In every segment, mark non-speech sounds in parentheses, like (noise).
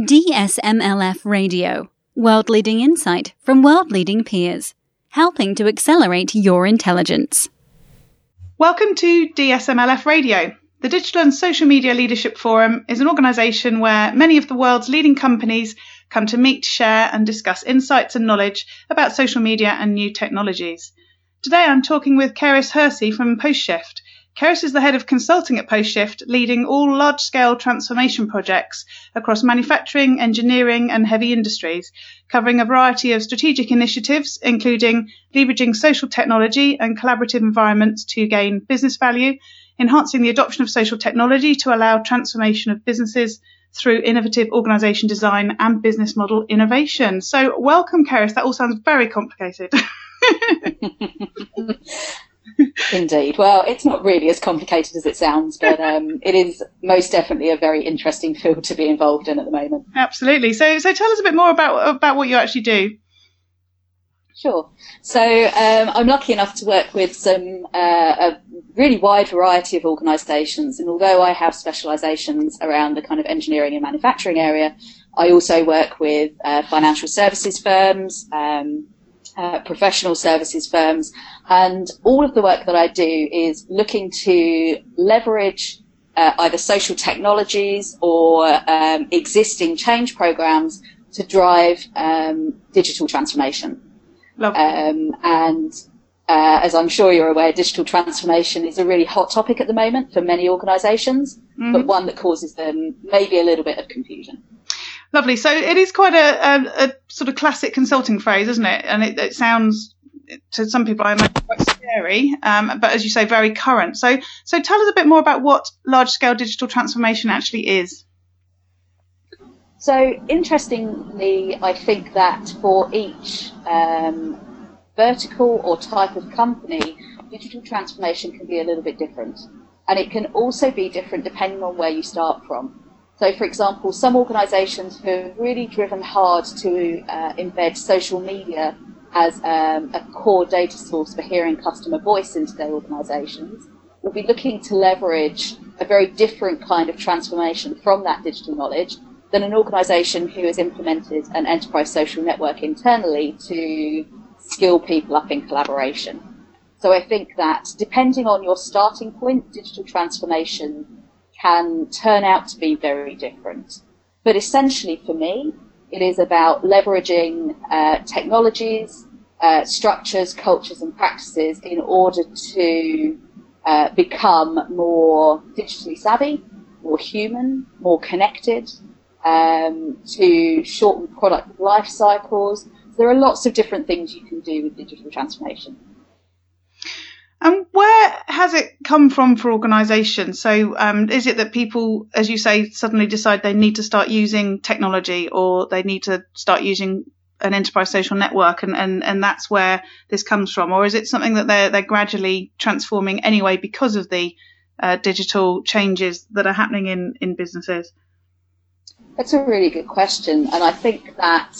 DSMLF Radio, world leading insight from world leading peers, helping to accelerate your intelligence. Welcome to DSMLF Radio. The Digital and Social Media Leadership Forum is an organisation where many of the world's leading companies come to meet, share, and discuss insights and knowledge about social media and new technologies. Today I'm talking with Keris Hersey from PostShift, Keris is the head of consulting at PostShift, leading all large scale transformation projects across manufacturing, engineering, and heavy industries, covering a variety of strategic initiatives, including leveraging social technology and collaborative environments to gain business value, enhancing the adoption of social technology to allow transformation of businesses through innovative organisation design and business model innovation. So, welcome, Keris. That all sounds very complicated. (laughs) (laughs) Indeed. Well, it's not really as complicated as it sounds, but um, it is most definitely a very interesting field to be involved in at the moment. Absolutely. So, so tell us a bit more about about what you actually do. Sure. So um, I'm lucky enough to work with some uh, a really wide variety of organisations, and although I have specialisations around the kind of engineering and manufacturing area, I also work with uh, financial services firms. Um, uh, professional services firms. And all of the work that I do is looking to leverage uh, either social technologies or um, existing change programs to drive um, digital transformation. Um, and uh, as I'm sure you're aware, digital transformation is a really hot topic at the moment for many organisations, mm-hmm. but one that causes them maybe a little bit of confusion. Lovely. So it is quite a, a, a sort of classic consulting phrase, isn't it? And it, it sounds to some people, I imagine, quite scary, um, but as you say, very current. So, so tell us a bit more about what large-scale digital transformation actually is. So, interestingly, I think that for each um, vertical or type of company, digital transformation can be a little bit different, and it can also be different depending on where you start from. So, for example, some organisations who have really driven hard to uh, embed social media as um, a core data source for hearing customer voice into their organisations will be looking to leverage a very different kind of transformation from that digital knowledge than an organisation who has implemented an enterprise social network internally to skill people up in collaboration. So I think that depending on your starting point, digital transformation can turn out to be very different. But essentially, for me, it is about leveraging uh, technologies, uh, structures, cultures, and practices in order to uh, become more digitally savvy, more human, more connected, um, to shorten product life cycles. There are lots of different things you can do with digital transformation. Has it come from for organisations? So, um, is it that people, as you say, suddenly decide they need to start using technology or they need to start using an enterprise social network, and, and, and that's where this comes from? Or is it something that they're they're gradually transforming anyway because of the uh, digital changes that are happening in in businesses? That's a really good question, and I think that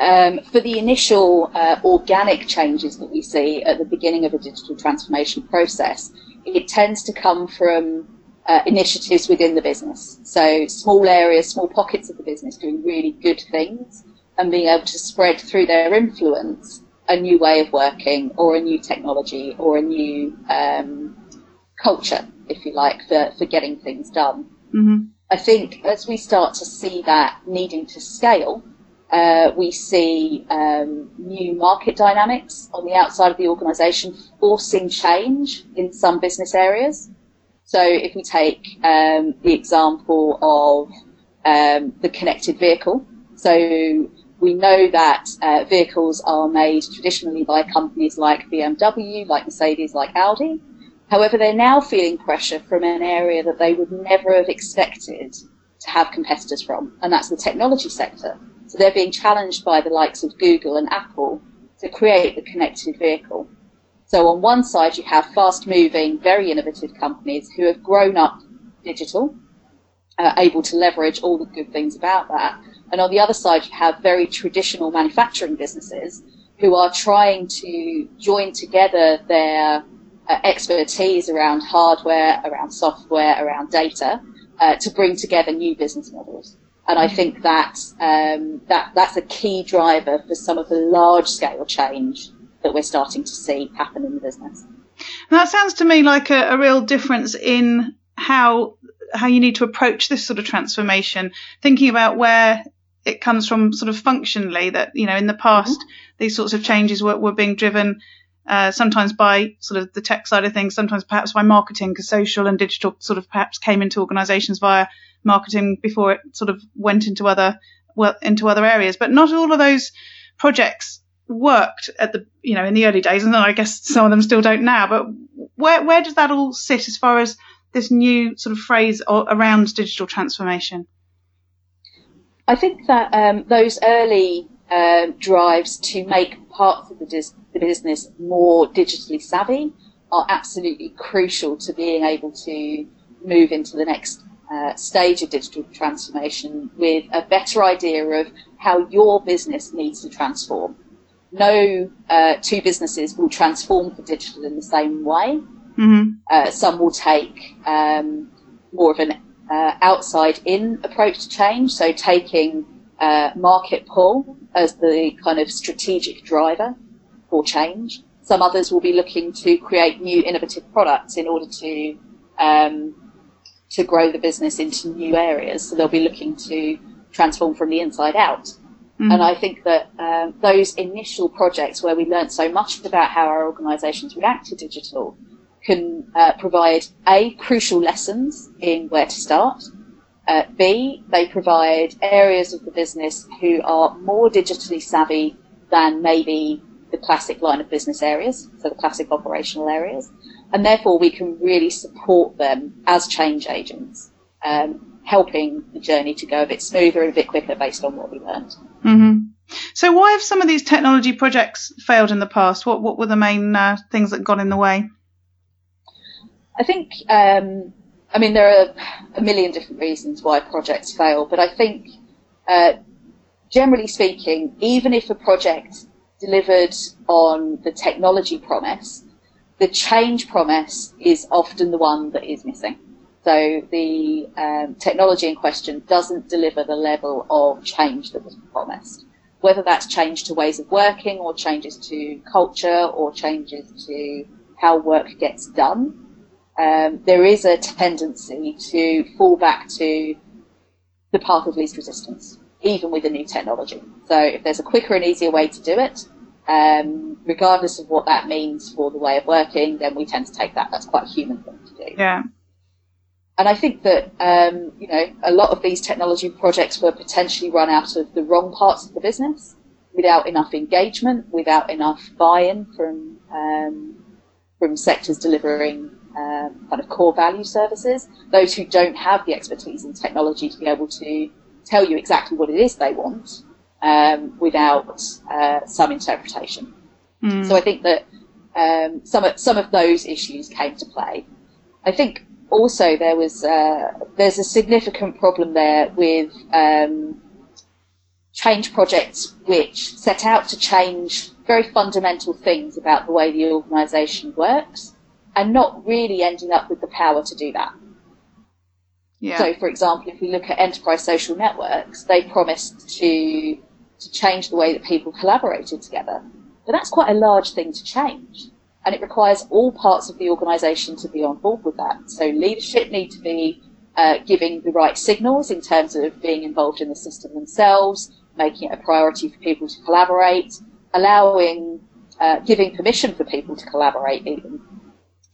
um, for the initial uh, organic changes that we see at the beginning of a digital transformation process, it tends to come from uh, initiatives within the business. So small areas, small pockets of the business doing really good things and being able to spread through their influence a new way of working or a new technology or a new um, culture, if you like, for, for getting things done. Mm-hmm. I think as we start to see that needing to scale, uh, we see um, new market dynamics on the outside of the organisation forcing change in some business areas. So if we take um, the example of um, the connected vehicle, so we know that uh, vehicles are made traditionally by companies like BMW, like Mercedes, like Audi. However, they're now feeling pressure from an area that they would never have expected to have competitors from, and that's the technology sector. So they're being challenged by the likes of Google and Apple to create the connected vehicle. So on one side, you have fast moving, very innovative companies who have grown up digital, uh, able to leverage all the good things about that. And on the other side, you have very traditional manufacturing businesses who are trying to join together their uh, expertise around hardware, around software, around data, uh, to bring together new business models. And I think that, um, that that's a key driver for some of the large scale change that we're starting to see happen in the business. that sounds to me like a, a real difference in how how you need to approach this sort of transformation, thinking about where it comes from sort of functionally that, you know, in the past, mm-hmm. these sorts of changes were, were being driven uh, sometimes by sort of the tech side of things, sometimes perhaps by marketing, because social and digital sort of perhaps came into organisations via marketing before it sort of went into other well into other areas. But not all of those projects worked at the you know in the early days, and I guess some of them still don't now. But where where does that all sit as far as this new sort of phrase around digital transformation? I think that um, those early uh, drives to make parts of the, dis- the business more digitally savvy are absolutely crucial to being able to move into the next uh, stage of digital transformation with a better idea of how your business needs to transform. No uh, two businesses will transform for digital in the same way. Mm-hmm. Uh, some will take um, more of an uh, outside in approach to change, so taking uh, market pull as the kind of strategic driver for change. Some others will be looking to create new innovative products in order to um, to grow the business into new areas. So they'll be looking to transform from the inside out. Mm-hmm. And I think that um, those initial projects where we learned so much about how our organisations react to digital can uh, provide A, crucial lessons in where to start. Uh, B, they provide areas of the business who are more digitally savvy than maybe the classic line of business areas, so the classic operational areas. And therefore, we can really support them as change agents, um, helping the journey to go a bit smoother and a bit quicker based on what we learned. Mm-hmm. So, why have some of these technology projects failed in the past? What, what were the main uh, things that got in the way? I think, um, I mean, there are a million different reasons why projects fail, but I think, uh, generally speaking, even if a project delivered on the technology promise, the change promise is often the one that is missing. So the um, technology in question doesn't deliver the level of change that was promised. Whether that's change to ways of working or changes to culture or changes to how work gets done, um, there is a tendency to fall back to the path of least resistance, even with a new technology. So if there's a quicker and easier way to do it, um, regardless of what that means for the way of working, then we tend to take that. That's quite a human thing to do. Yeah. And I think that, um, you know, a lot of these technology projects were potentially run out of the wrong parts of the business without enough engagement, without enough buy-in from, um, from sectors delivering um, kind of core value services, those who don't have the expertise in technology to be able to tell you exactly what it is they want um, without uh, some interpretation. Mm. So I think that um, some of, some of those issues came to play. I think also there was uh, there's a significant problem there with um, change projects which set out to change very fundamental things about the way the organisation works and not really ending up with the power to do that. Yeah. So, for example, if we look at enterprise social networks, they promised to to change the way that people collaborated together, but that's quite a large thing to change, and it requires all parts of the organisation to be on board with that. So, leadership need to be uh, giving the right signals in terms of being involved in the system themselves, making it a priority for people to collaborate, allowing, uh, giving permission for people to collaborate even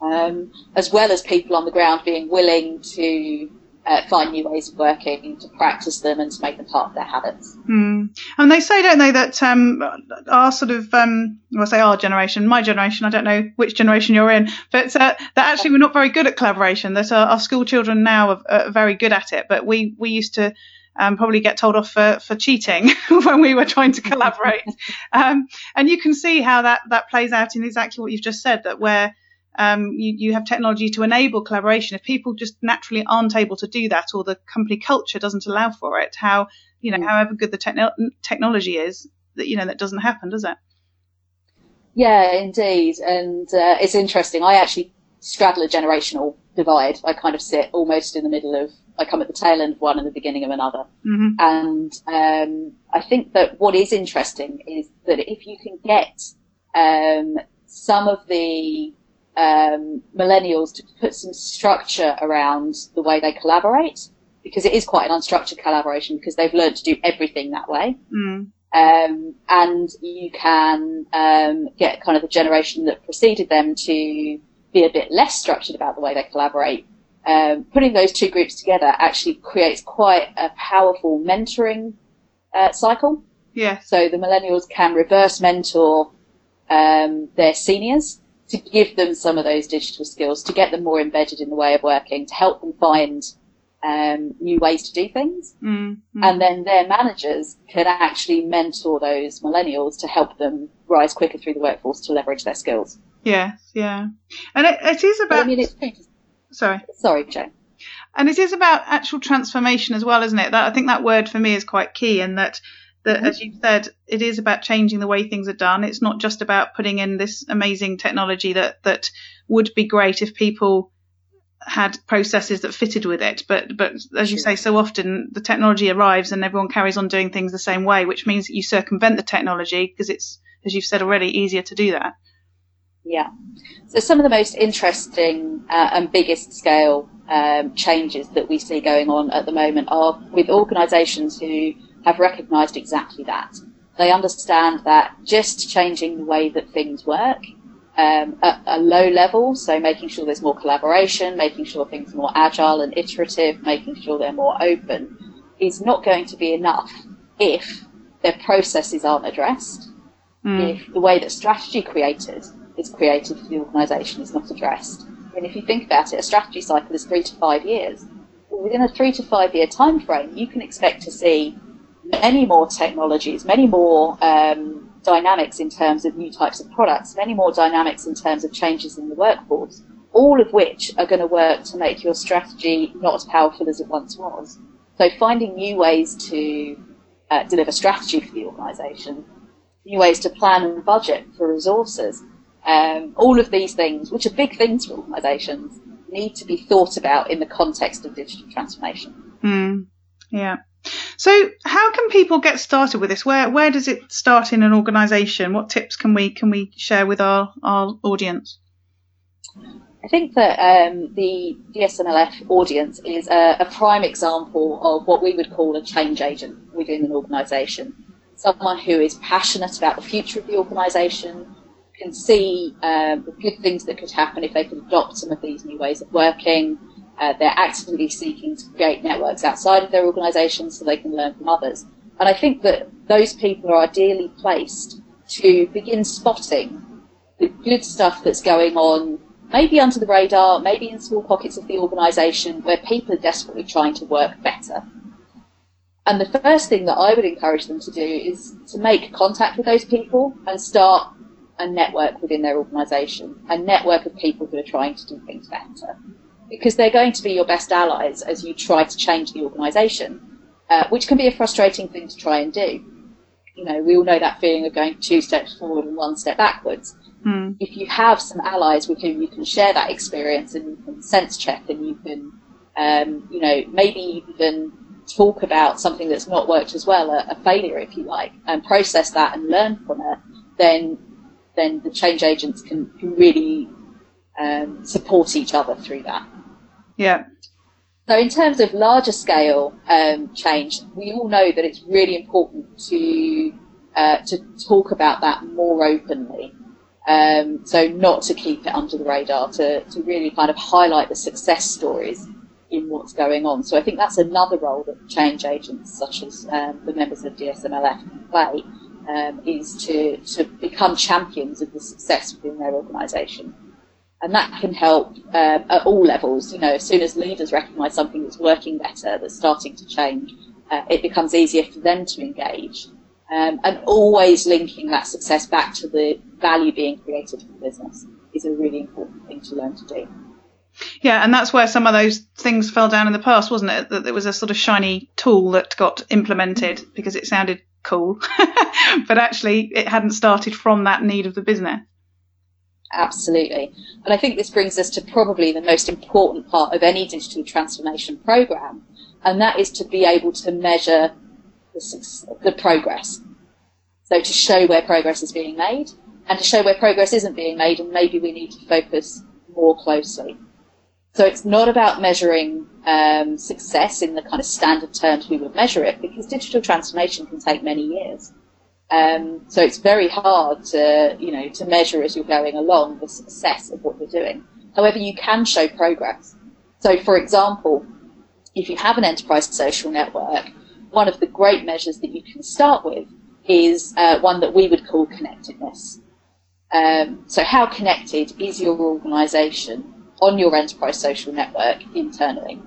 um, as well as people on the ground being willing to uh, find new ways of working, to practice them, and to make them part of their habits. Mm. And they say, don't they, that um, our sort of, um, well, say our generation, my generation, I don't know which generation you're in, but uh, that actually we're not very good at collaboration. That our, our school children now are, are, very good at it, but we we used to. Um, probably get told off for, for cheating (laughs) when we were trying to collaborate. (laughs) um, and you can see how that, that plays out in exactly what you've just said, that where um, you, you have technology to enable collaboration. If people just naturally aren't able to do that, or the company culture doesn't allow for it, how you know, mm. however good the techno- technology is, that you know that doesn't happen, does it? Yeah, indeed, and uh, it's interesting. I actually straddle a generational divide. I kind of sit almost in the middle of I come at the tail end of one and the beginning of another. Mm-hmm. And um, I think that what is interesting is that if you can get um, some of the um, millennials to put some structure around the way they collaborate, because it is quite an unstructured collaboration because they've learned to do everything that way. Mm. Um, and you can um, get kind of the generation that preceded them to be a bit less structured about the way they collaborate. Um, putting those two groups together actually creates quite a powerful mentoring uh, cycle. Yeah. So the millennials can reverse mentor um, their seniors to give them some of those digital skills, to get them more embedded in the way of working, to help them find um, new ways to do things. Mm. Mm. And then their managers can actually mentor those millennials to help them rise quicker through the workforce to leverage their skills. Yes. Yeah. And it, it is But, about. I mean, it's sorry. sorry, Joe. And it is about actual transformation as well, isn't it? That I think that word for me is quite key, and that that Mhm. as you said, it is about changing the way things are done. It's not just about putting in this amazing technology that that would be great if people had processes that fitted with it. But but as you say, so often the technology arrives and everyone carries on doing things the same way, which means that you circumvent the technology because it's, as you've said already, easier to do that. Yeah. So some of the most interesting uh, and biggest scale um, changes that we see going on at the moment are with organisations who have recognised exactly that. They understand that just changing the way that things work um, at a low level, so making sure there's more collaboration, making sure things are more agile and iterative, making sure they're more open, is not going to be enough if their processes aren't addressed Mm. if the way that strategy created is created for the organisation is not addressed. And if you think about it, a strategy cycle is three to five years. Well, within a three to five year time frame, you can expect to see many more technologies, many more um, dynamics in terms of new types of products, many more dynamics in terms of changes in the workforce, all of which are going to work to make your strategy not as powerful as it once was. So finding new ways to uh, deliver strategy for the organisation new ways to plan and budget for resources. Um, all of these things, which are big things for organisations, need to be thought about in the context of digital transformation. Mm, yeah. So, how can people get started with this? Where where does it start in an organisation? What tips can we can we share with our our audience? I think that um, the DSMLF audience is a, a prime example of what we would call a change agent within an organisation. Someone who is passionate about the future of the organisation, can see um, the good things that could happen if they could adopt some of these new ways of working. Uh, they're actively seeking to create networks outside of their organisation so they can learn from others. And I think that those people are ideally placed to begin spotting the good stuff that's going on, maybe under the radar, maybe in small pockets of the organisation where people are desperately trying to work better. And the first thing that I would encourage them to do is to make contact with those people and start a network within their organisation, a network of people who are trying to do things better. Because they're going to be your best allies as you try to change the organisation, uh, which can be a frustrating thing to try and do. You know, we all know that feeling of going two steps forward and one step backwards. Mm. If you have some allies with whom you can share that experience and you can sense check and you can, um, you know, maybe even talk about something that's not worked as well, a, a failure, if you like, and process that and learn from it, then then the change agents can, can really um, support each other through that. Yeah. So in terms of larger scale um, change, we all know that it's really important to uh, to talk about that more openly. Um, so not to keep it under the radar, to, to really kind of highlight the success stories in what's going on. So I think that's another role that change agents, such as um, the members of DSMLF, can play, um, is to, to become champions of the success within their organisation. And that can help um, at all levels. You know, as soon as leaders recognise something that's working better, that's starting to change, uh, it becomes easier for them to engage. Um, and always linking that success back to the value being created for the business is a really important thing to learn to do. Yeah, and that's where some of those things fell down in the past, wasn't it? That there was a sort of shiny tool that got implemented because it sounded cool, (laughs) but actually it hadn't started from that need of the business. Absolutely. And I think this brings us to probably the most important part of any digital transformation program, and that is to be able to measure the, the progress. So to show where progress is being made and to show where progress isn't being made and maybe we need to focus more closely. So it's not about measuring um, success in the kind of standard terms we would measure it because digital transformation can take many years. Um, so it's very hard to, you know, to measure as you're going along the success of what you're doing. However, you can show progress. So for example, if you have an enterprise social network, one of the great measures that you can start with is uh, one that we would call connectedness. Um, so how connected is your organisation on your enterprise social network internally?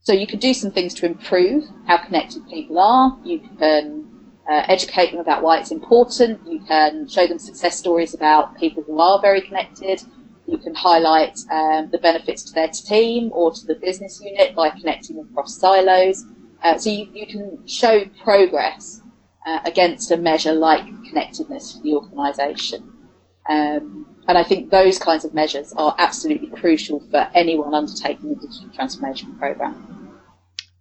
So you can do some things to improve how connected people are. You can uh, educate them about why it's important. You can show them success stories about people who are very connected. You can highlight um, the benefits to their team or to the business unit by connecting across silos. Uh, so you, you, can show progress uh, against a measure like connectedness for the organisation. Um, and I think those kinds of measures are absolutely crucial for anyone undertaking a digital transformation programme.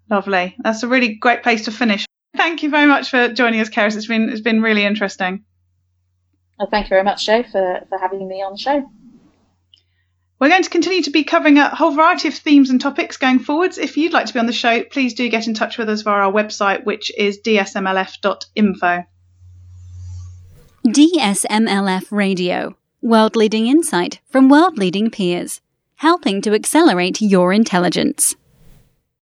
Lovely. That's a really great place to finish. Thank you very much for joining us, Keris. It's been it's been really interesting. Well, thank you very much, Joe, for, for having me on the show. We're going to continue to be covering a whole variety of themes and topics going forwards. If you'd like to be on the show, please do get in touch with us via our website, which is dsmlf.info. DSMLF Radio, world leading insight from world leading peers, helping to accelerate your intelligence.